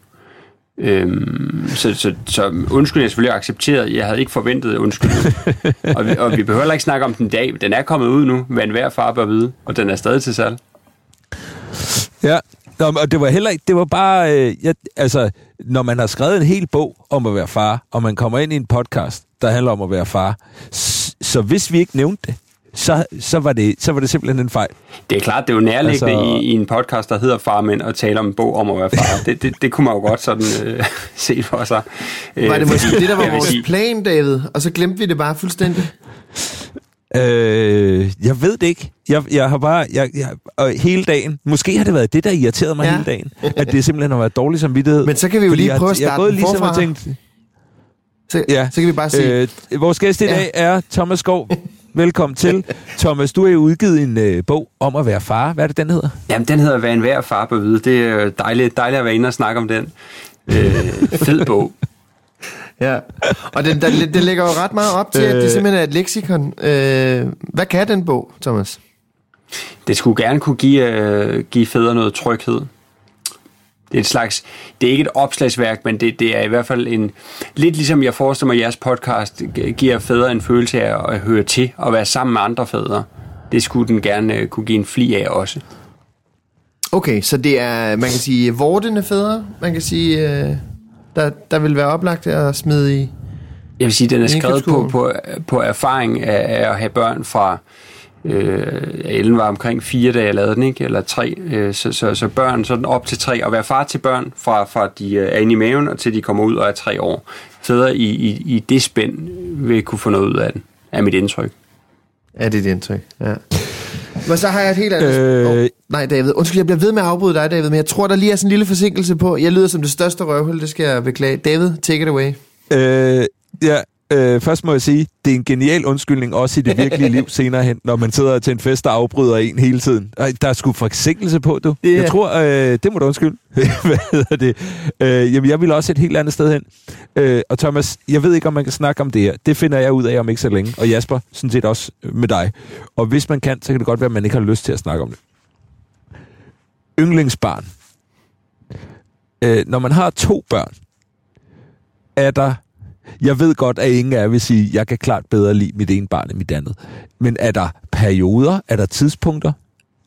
Øhm, så, så, så undskyld, jeg selvfølgelig accepteret. Jeg havde ikke forventet undskyld. [laughs] og, vi, og vi behøver heller ikke snakke om den i dag. Den er kommet ud nu, hvad enhver far bør vide, og den er stadig til salg. Ja, Nå, og det var heller ikke, det var bare, øh, jeg, altså, når man har skrevet en hel bog om at være far, og man kommer ind i en podcast, der handler om at være far, så hvis vi ikke nævnte det, så, så, var det, så var det simpelthen en fejl. Det er klart, det er jo nærliggende Altså- i, i en podcast, der hedder Farmænd, og tale om en bog om at være far. [laughs] det, det, det kunne man jo godt sådan øh, [laughs] se for sig. Øh, Var det måske fordi- det, der var jeg vores sige- plan, David? Og så glemte vi det bare fuldstændig. Øh, jeg ved det ikke. Jeg, jeg har bare, jeg, jeg, og hele dagen, måske har det været det, der irriterede mig Ja. hele dagen, at det simpelthen har været dårlig samvittighed. Men så kan vi jo lige jeg- prøve at jeg, starte jeg den ligesom forfra. tænkt, Så, Ja. så kan vi bare sige... Øh, vores gæst i Ja. dag er Thomas Skov. Velkommen til. [laughs] Thomas, du har jo udgivet en øh, bog om at være far. Hvad er det, den hedder? Jamen, den hedder Hvad en hver far bør vide. Det er dejligt, dejligt at være inde og snakke om den. Øh, fed bog. [laughs] Ja, og den, der, den lægger jo ret meget op til, at det Øh. simpelthen er et leksikon. Øh, hvad kan den bog, Thomas? Det skulle gerne kunne give, øh, give fædre noget tryghed. Det er et slags, det er ikke et opslagsværk, men det, det er i hvert fald en, lidt ligesom jeg forestiller mig, at jeres podcast gi- giver fædre en følelse af at høre til og være sammen med andre fædre. Det skulle den gerne øh, kunne give en fli af også. Okay, så det er, man kan sige, vortende fædre. Man kan sige, øh, der, der vil være oplagt at smide i. Jeg vil sige, den er skrevet på, på, på erfaring af, af at have børn fra... Øh, Ellen var omkring fire, da jeg lavede den, ikke? eller tre. Øh, så, så, så børn sådan op til tre. Og være far til børn fra, fra de øh, er inde i maven, og til de kommer ud og er tre år. Fædre i, i, i det spænd vil kunne få noget ud af den, er mit indtryk. Er det dit indtryk? Ja. Men så har jeg et helt andet... Øh. Oh, nej, David. Undskyld, jeg bliver ved med at afbryde dig, David, men jeg tror, der lige er sådan en lille forsinkelse på. Jeg lyder som det største røvhul, det skal jeg beklage. David, take it away. Øh, ja, øh, først må jeg sige, det er en genial undskyldning, også i det virkelige liv [laughs] senere hen, når man sidder til en fest og afbryder en hele tiden. Ej, der er sgu forsinkelse på, du. Ja. Jeg tror, øh, det må du undskylde. [laughs] Hvad hedder det? Øh, jamen, jeg vil også et helt andet sted hen. Øh, og Thomas, jeg ved ikke, om man kan snakke om det her. Det finder jeg ud af om ikke så længe. Og Jasper, sådan set også med dig. Og hvis man kan, så kan det godt være, at man ikke har lyst til at snakke om det. Yndlingsbarn. Øh, når man har to børn, er der jeg ved godt, at ingen af jer vil sige, at jeg kan klart bedre lide mit ene barn end mit andet. Men er der perioder? Er der tidspunkter?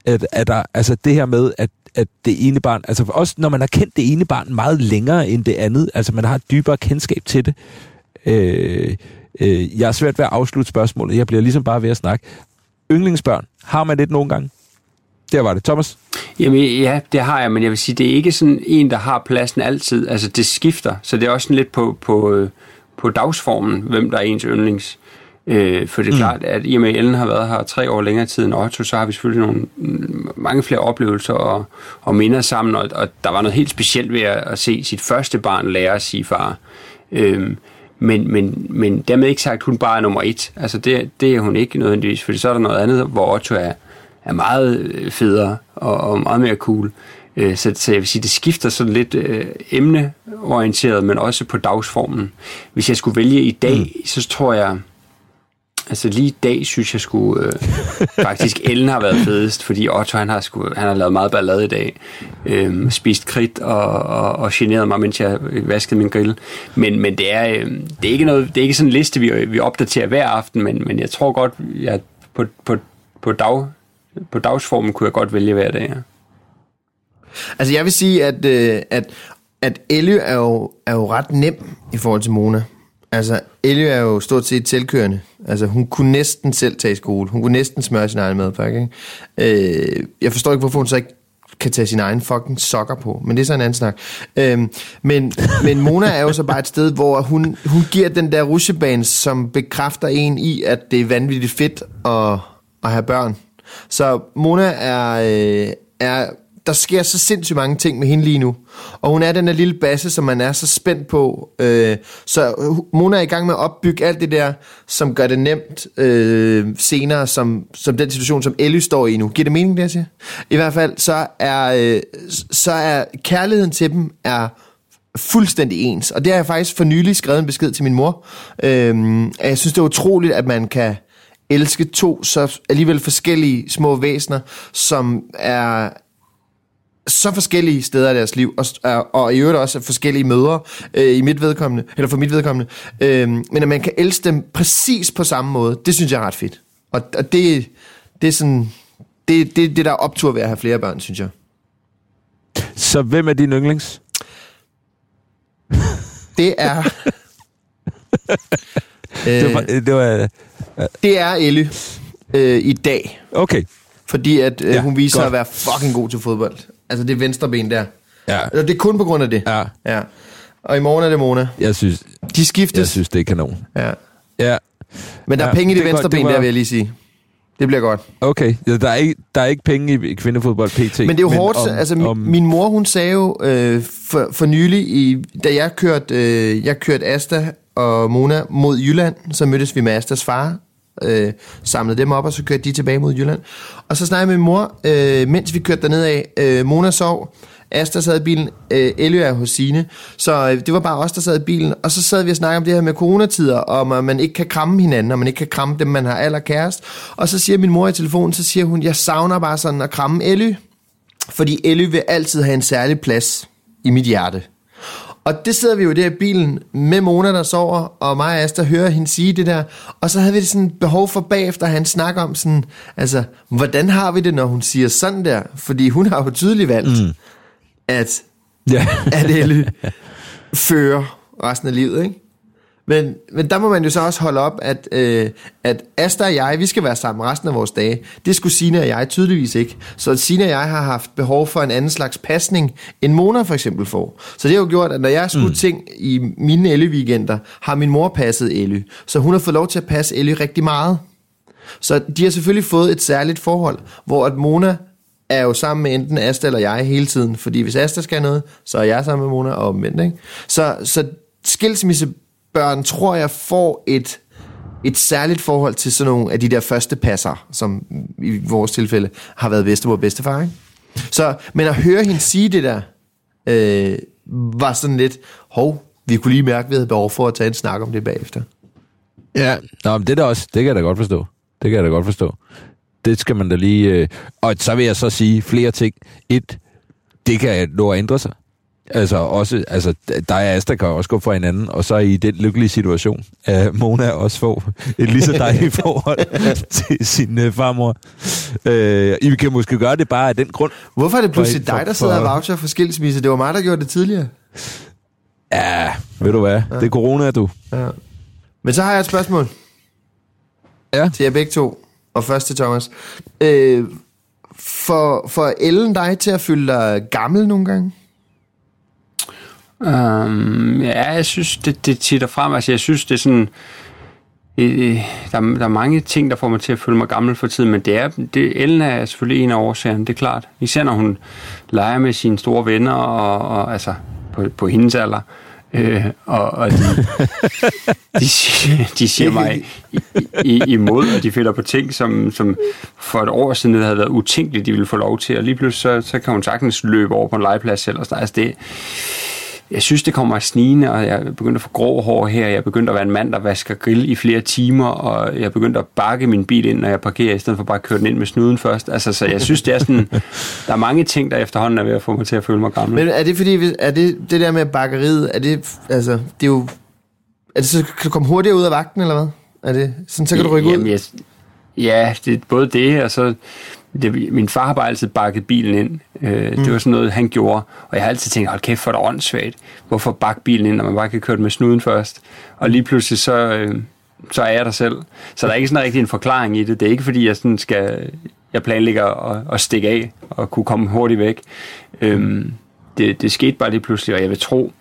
Er, er der altså det her med, at, at det ene barn, altså også når man har kendt det ene barn meget længere end det andet, altså man har et dybere kendskab til det. Øh, øh, jeg er svært ved at afslutte spørgsmålet. Jeg bliver ligesom bare ved at snakke. Yndlingsbørn, har man det nogle gange? Der var det. Thomas? Jamen ja, det har jeg, men jeg vil sige, det er ikke sådan en, der har pladsen altid. Altså det skifter, så det er også sådan lidt på, på, øh, på dagsformen, hvem der er ens yndlings. Øh, for det er mm. klart, at i og med, at Ellen har været her tre år længere tid end Otto, så har vi selvfølgelig nogle, mm, mange flere oplevelser og, og minder sammen, og, og der var noget helt specielt ved at, at se sit første barn lære at sige far. Øh, men, men, men dermed ikke sagt, at hun bare er nummer et. Altså det, det er hun ikke nødvendigvis, for så er der noget andet, hvor Otto er, er meget øh, federe og, og meget mere cool. Øh, Så, så jeg vil sige, det skifter sådan lidt øh, emneorienteret, men også på dagsformen. Hvis jeg skulle vælge i dag, mm. så tror jeg, altså lige i dag synes jeg skulle øh, [laughs] faktisk Ellen har været fedest, fordi Otto han har, sku, han har lavet meget ballade i dag. Øh, spist kridt og, og, og generet mig, mens jeg vaskede min grill. Men, men det, er, øh, det, er ikke noget, det er ikke sådan en liste, vi, vi opdaterer hver aften, men, men jeg tror godt, jeg på, på, på, dag, på dagsformen kunne jeg godt vælge hver dag. Ja. Altså, jeg vil sige, at, øh, at, at Elly er jo, er jo ret nem i forhold til Mona. Altså, Elly er jo stort set selvkørende. Altså, hun kunne næsten selv tage i skole. Hun kunne næsten smøre sin egen madpakke, ikke? Øh, jeg forstår ikke, hvorfor hun så ikke kan tage sin egen fucking sokker på, men det er så en anden snak. Øhm, men, men Mona er jo så bare et sted, hvor hun, hun giver den der rushebane, som bekræfter en i, at det er vanvittigt fedt at, at have børn. Så Mona er, øh, er der sker så sindssygt mange ting med hende lige nu. Og hun er den der lille basse, som man er så spændt på. Øh, så Mona er i gang med at opbygge alt det der, som gør det nemt øh, senere, som, som den situation, som Ellie står i nu. Giver det mening, det jeg siger? I hvert fald, så er, øh, så er kærligheden til dem er fuldstændig ens. Og det har jeg faktisk for nylig skrevet en besked til min mor. Øh, jeg synes, det er utroligt, at man kan elske to så alligevel forskellige små væsener, som er så forskellige steder i deres liv, og, og i øvrigt også forskellige mødre øh, i mit vedkommende, eller for mit vedkommende, øh, men at man kan elske dem præcis på samme måde, det synes jeg er ret fedt. Og, og det, det er sådan, det, det, det der er optur ved at have flere børn, synes jeg. Så hvem er din yndlings? Det er... [laughs] det var, det var, øh, det er Ellie øh, i dag. Okay. Fordi at øh, ja, hun viser godt. at være fucking god til fodbold. Altså det venstre ben der. Ja. Det er kun på grund af det. Ja. ja. Og i morgen er det Mona. Jeg synes, De skiftes. jeg synes det er kanon. Ja. Ja. Men der er Ja, penge i det, det er venstre ben var- der, vil jeg lige sige. Det bliver godt. Okay, ja, der, er ikke, der er ikke penge i kvindefodbold pt. Men det er jo hårdt. altså, om... min mor, hun sagde jo øh, for, for nylig, i, da jeg kørte, øh, jeg kørte Asta og Mona mod Jylland, så mødtes vi med Astas far, øh, samlede dem op, og så kørte de tilbage mod Jylland. Og så snakkede jeg med min mor, øh, mens vi kørte derned af. Øh, Mona sov, Asta sad i bilen, øh, Elly er hos sine. Så øh, det var bare os, der sad i bilen. Og så sad vi og snakkede om det her med coronatider, og om at man ikke kan kramme hinanden, og man ikke kan kramme dem, man har allerkærest. Og så siger min mor i telefonen, så siger hun, jeg savner bare sådan at kramme Elly, Fordi Elly vil altid have en særlig plads i mit hjerte. Og det sidder vi jo der i bilen med Mona, der sover, og mig og Asta hører hende sige det der. Og så havde vi det sådan behov for bagefter, at han snakker om sådan, altså, hvordan har vi det, når hun siger sådan der? Fordi hun har jo tydeligt valgt, mm. at, Ja. at Ellie fører resten af livet, ikke? Men, men der må man jo så også holde op, at, øh, at Asta og jeg, vi skal være sammen resten af vores dage. Det skulle Sina og jeg tydeligvis ikke. Så Sina og jeg har haft behov for en anden slags pasning, end Mona for eksempel får. Så det har jo gjort, at når jeg skulle mm. ting i mine Elle-weekender, har min mor passet Elle. Så hun har fået lov til at passe Elle rigtig meget. Så de har selvfølgelig fået et særligt forhold, hvor at Mona er jo sammen med enten Asta eller jeg hele tiden. Fordi hvis Asta skal noget, så er jeg sammen med Mona og omvendt. Ikke? Så, så skilsmissebørn tror jeg får et, et særligt forhold til sådan nogle af de der første passer, som i vores tilfælde har været bedstemor og bedstefar. Ikke? Så, men at høre hende sige det der, øh, var sådan lidt, hov, vi kunne lige mærke, at vi havde behov for at tage en snak om det bagefter. Ja, Nå, men det, er da også, det kan jeg da godt forstå. Det kan jeg da godt forstå. Det skal man da lige... Øh... Og så vil jeg så sige flere ting. Et, det kan nå at ændre sig. Altså også, altså dig og Asta kan også gå fra hinanden, og så i den lykkelige situation, at Mona også får et lige så dejligt [laughs] forhold til sin øh, farmor. Øh, I kan måske gøre det bare af den grund. Hvorfor er det pludselig For- dig, der for- sidder og voucher for skilsmisse? Det var mig, der gjorde det tidligere. Ja, ved du hvad? Det er corona, du. Ja. Men så har jeg et spørgsmål Ja. til jer begge to, og først til Thomas. Øh, for, for Ellen dig til at føle dig gammel nogle gange? Um, ja, jeg synes, det, det titter frem. Altså, jeg synes, det er sådan... Øh, der, der er mange ting, der får mig til at føle mig gammel for tiden, men det er, det, Ellen er selvfølgelig en af årsagerne, det er klart. Især når hun leger med sine store venner, og, og altså på, på hendes alder. Øh, og, og de, [laughs] de, siger, de siger mig i, i, imod, og de finder på ting, som, som for et år siden havde været utænkeligt, de ville få lov til, og lige pludselig så, så kan hun sagtens løbe over på en legeplads selv. Og sådan. Altså det, jeg synes, det kommer snigende, og jeg er begyndt at få grå hår her. Jeg er begyndt at være en mand, der vasker grill i flere timer, og jeg er begyndt at bakke min bil ind, når jeg parkerer, i stedet for bare at køre den ind med snuden først. Altså, så jeg synes, det er sådan... [laughs] Der er mange ting, der efterhånden er ved at få mig til at føle mig gammel. Men er det fordi, er det, det der med bakkeriet, er det, altså, det er jo, er det så, kan du komme hurtigere ud af vagten, eller hvad? Er det, sådan, så kan du rykke Jamen, ud? jeg, ja, det er både det, og så... det, min far har bare altid bakket bilen ind. Øh, mm. Det var sådan noget, han gjorde. Og jeg har altid tænkt, hold kæft, for det åndssvagt. Hvorfor bakke bilen ind, når man bare kan køre det med snuden først? Og lige pludselig så, øh, så er jeg der selv. Så der er ikke sådan rigtig en forklaring i det. Det er ikke fordi, jeg sådan skal, jeg planlægger at, at stikke af og kunne komme hurtigt væk. Øhm, det, det skete bare lige pludselig, og jeg vil tro,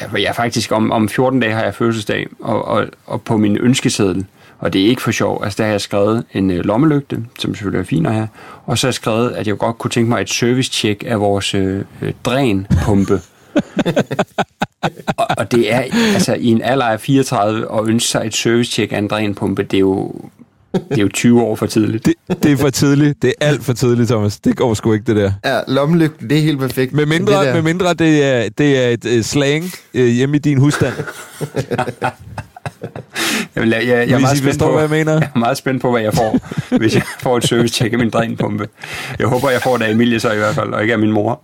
ja, jeg faktisk om, om 14 dage har jeg fødselsdag, og, og, og på min ønskeseddel, og det er ikke for sjov, altså der har jeg skrevet en øh, lommelygte, som selvfølgelig er fin at have, og så har jeg skrevet, at jeg godt kunne tænke mig et service-check af vores øh, øh drænpumpe. [laughs] og, og det er, altså i en alder af 34, og ønske sig et service-check af en drænpumpe, det er jo det er jo 20 år for tidligt. Det, det er for tidligt. Det er alt for tidligt, Thomas. Det går sgu ikke, det der. Ja, lommelygten, det er helt perfekt. Med mindre, det, med mindre det, er, det er et uh, slang uh, hjemme i din husstand. [laughs] jeg, jeg, jeg, jeg, er meget spændt på, hvad jeg mener? Jeg er meget spændt på, hvad jeg får, hvis jeg får et service-check af min drænpumpe. Jeg håber, jeg får det af Emilie så i hvert fald, og ikke af min mor.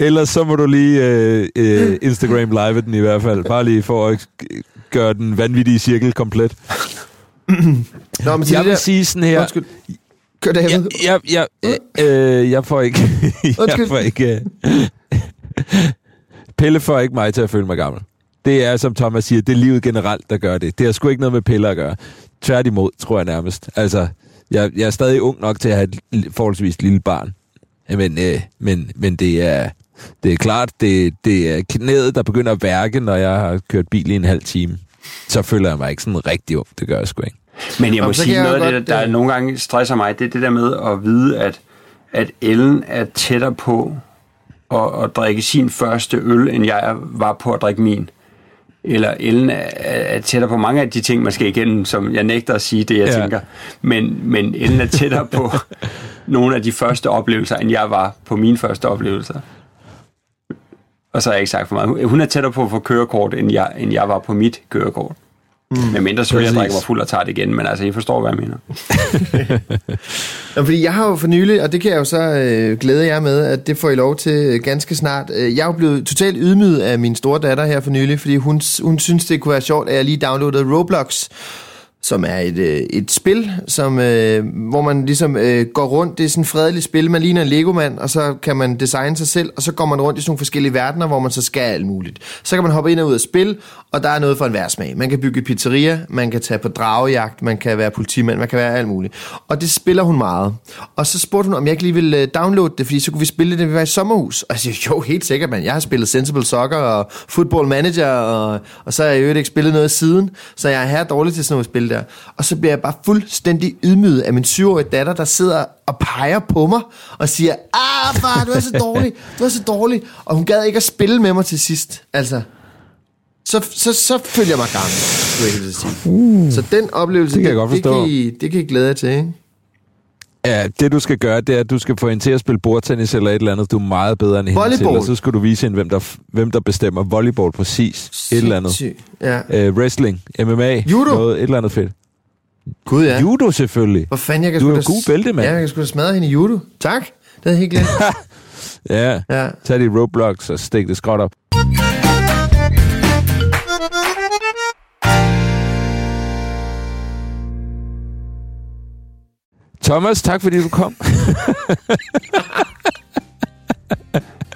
Ellers så må du lige uh, uh, Instagram live den i hvert fald. Bare lige for at gøre den vanvittige cirkel komplet. Nå, men jeg vil der... sige sådan her... Undskyld. Kør det jeg, jeg, jeg, øh, jeg får ikke... [laughs] jeg får ikke... Øh, Pille får ikke mig til at føle mig gammel. Det er, som Thomas siger, det er livet generelt, der gør det. Det har sgu ikke noget med piller at gøre. Tværtimod, tror jeg nærmest. Altså, jeg, jeg er stadig ung nok til at have et forholdsvis lille barn. Men, øh, men, men det er, det er klart, det, det er knæet, der begynder at værke, når jeg har kørt bil i en halv time. Så føler jeg mig ikke sådan rigtig ung. Det gør jeg sgu ikke. Men jeg må sige, jeg noget af det, der, der nogle gange stresser mig, det er det der med at vide, at, at Ellen er tættere på at, at drikke sin første øl, end jeg var på at drikke min. Eller Ellen er, er tættere på mange af de ting, man skal igennem, som jeg nægter at sige det, jeg ja. tænker. Men, men Ellen er tættere på [laughs] nogle af de første oplevelser, end jeg var på mine første oplevelser. Og så har jeg ikke sagt for meget. Hun er tættere på at få kørekort, end jeg, end jeg var på mit kørekort. Mm. Men mindre selvfølgelig, jeg drikker mig fuld og tager det igen, men altså, I forstår, hvad jeg mener. [laughs] ja, fordi jeg har jo for nylig, og det kan jeg jo så øh, glæde jer med, at det får I lov til øh, ganske snart. Øh, jeg er jo blevet totalt ydmyget af min store datter her for nylig, fordi hun, hun synes, det kunne være sjovt, at jeg lige downloadede Roblox som er et, øh, et spil, som, øh, hvor man ligesom øh, går rundt. Det er sådan et fredeligt spil. Man ligner en legomand, og så kan man designe sig selv, og så går man rundt i sådan nogle forskellige verdener, hvor man så skal alt muligt. Så kan man hoppe ind og ud af spil, og der er noget for en smag. Man kan bygge pizzeria, man kan tage på dragejagt, man kan være politimand, man kan være alt muligt. Og det spiller hun meget. Og så spurgte hun, om jeg ikke lige ville øh, downloade det, fordi så kunne vi spille det, når vi var i sommerhus. Og jeg siger, jo, helt sikkert, man. Jeg har spillet Sensible Soccer og Football Manager, og, og så har jeg jo ikke spillet noget siden, så jeg er her dårlig til sådan noget spil der. Og så bliver jeg bare fuldstændig ydmyget af min syvårige datter, der sidder og peger på mig og siger, ah far, du er så dårlig, du er så dårlig. Og hun gad ikke at spille med mig til sidst. Altså, så, så, så følger jeg mig gammel, skulle jeg sige. Uh, så den oplevelse, det kan, jeg godt det, kan I, det kan I glæde jer til, ikke? Ja, det du skal gøre, det er, at du skal få hende til at spille bordtennis eller et eller andet. Du er meget bedre end hende volleyball. til, og så skal du vise hende, hvem der, hvem der bestemmer. Volleyball, præcis. Sindssyg. Et eller andet. Ja. Uh, wrestling, MMA, Judo. noget, et eller andet fedt. Gud, ja. Judo selvfølgelig. Hvor fanden, jeg kan du er en god bælte, mand. Ja, jeg kan sgu da smadre hende i judo. Tak. Det er helt glemt. [laughs] ja. ja. Tag dit Roblox og stik det skråt op. Thomas, tak fordi du kom. [laughs]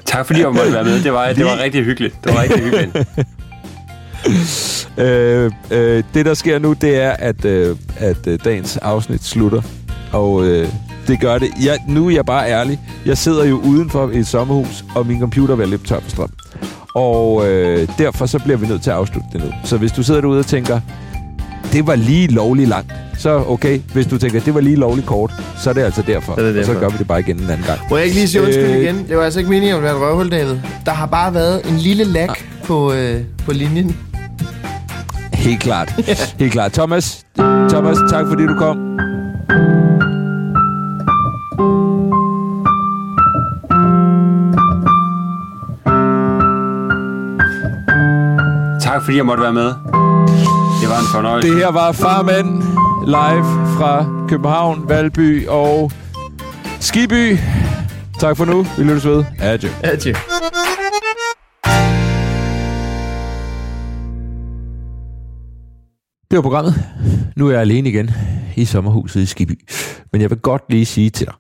tak fordi jeg måtte være med. Det var, det var rigtig hyggeligt. Det var rigtig hyggeligt. [laughs] øh, øh, det, der sker nu, det er, at, øh, at øh, dagens afsnit slutter. Og øh, det gør det. Jeg, nu er jeg bare ærlig. Jeg sidder jo udenfor et sommerhus, og min computer er lidt tør for strøm. Og øh, derfor så bliver vi nødt til at afslutte det nu. Så hvis du sidder derude og tænker, det var lige lovligt langt, så okay. Hvis du tænker, det var lige lovligt kort, så er det altså derfor. Så, det derfor. Og så gør vi det bare igen en anden gang. Må jeg ikke lige sige undskyld øh, igen? Det var altså ikke meningen at være et røvhul, David. Der har bare været en lille lag ah. på, øh, på linjen. Helt klart. [laughs] Helt klart. Thomas, Thomas, tak fordi du kom. Tak fordi jeg måtte være med. Det var en fornøjelse. Det her var Farmand live fra København, Valby og Skiby. Tak for nu. Vi lyttes ved. Adjø. Adjø. Det var programmet. Nu er jeg alene igen i sommerhuset i Skiby. Men jeg vil godt lige sige til dig,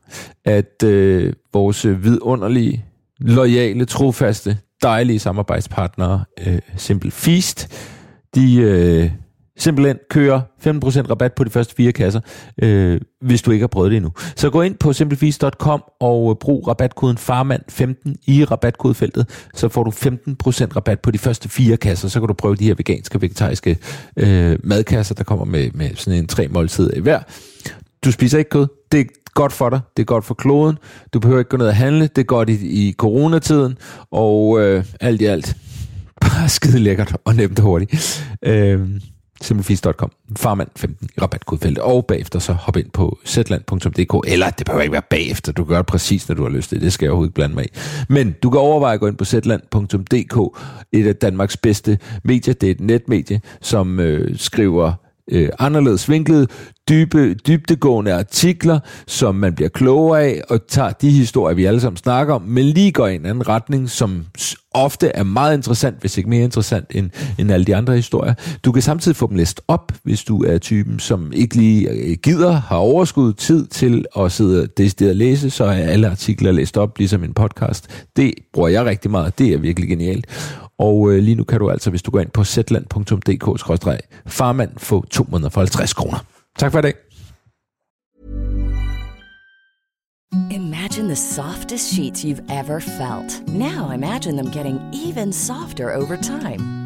at øh, vores vidunderlige, lojale, trofaste, dejlige samarbejdspartnere, øh, Simple Feast, de øh, simpelthen kører 15% rabat på de første fire kasser, øh, hvis du ikke har prøvet det endnu. Så gå ind på simplefeast.com og øh, brug rabatkoden FARMAND15 i rabatkodefeltet, så får du 15% rabat på de første fire kasser, så kan du prøve de her veganske og vegetariske øh, madkasser, der kommer med, med sådan en tre måltid i hver. Du spiser ikke kød, det er godt for dig, det er godt for kloden, du behøver ikke gå ned og handle, det er godt i, i coronatiden, og øh, alt i alt, [laughs] bare skide lækkert og nemt og hurtigt. Øh, simplefis.com, farmand 15 i rabatkodfeltet, og bagefter så hop ind på zland.dk, eller det behøver ikke være bagefter, du gør det præcis, når du har lyst til det, det skal jeg overhovedet ikke blande mig i. Men du kan overveje at gå ind på zland.dk, et af Danmarks bedste medier, det er et netmedie, som øh, skriver øh, anderledes vinklede, dybe, dybdegående artikler, som man bliver klogere af, og tager de historier, vi alle sammen snakker om, men lige går i en anden retning, som ofte er meget interessant, hvis ikke mere interessant end, end alle de andre historier. Du kan samtidig få dem læst op, hvis du er typen, som ikke lige øh, gider, har overskud tid til at sidde decideret og læse, så er alle artikler læst op, ligesom en podcast. Det bruger jeg rigtig meget, det er virkelig genialt. Og øh, lige nu kan du altså, hvis du går ind på zland.dk-farmand, få to måneder for 50 kroner. Tak for i dag. Imagine the softest sheets you've ever felt. Now imagine them getting even softer over time.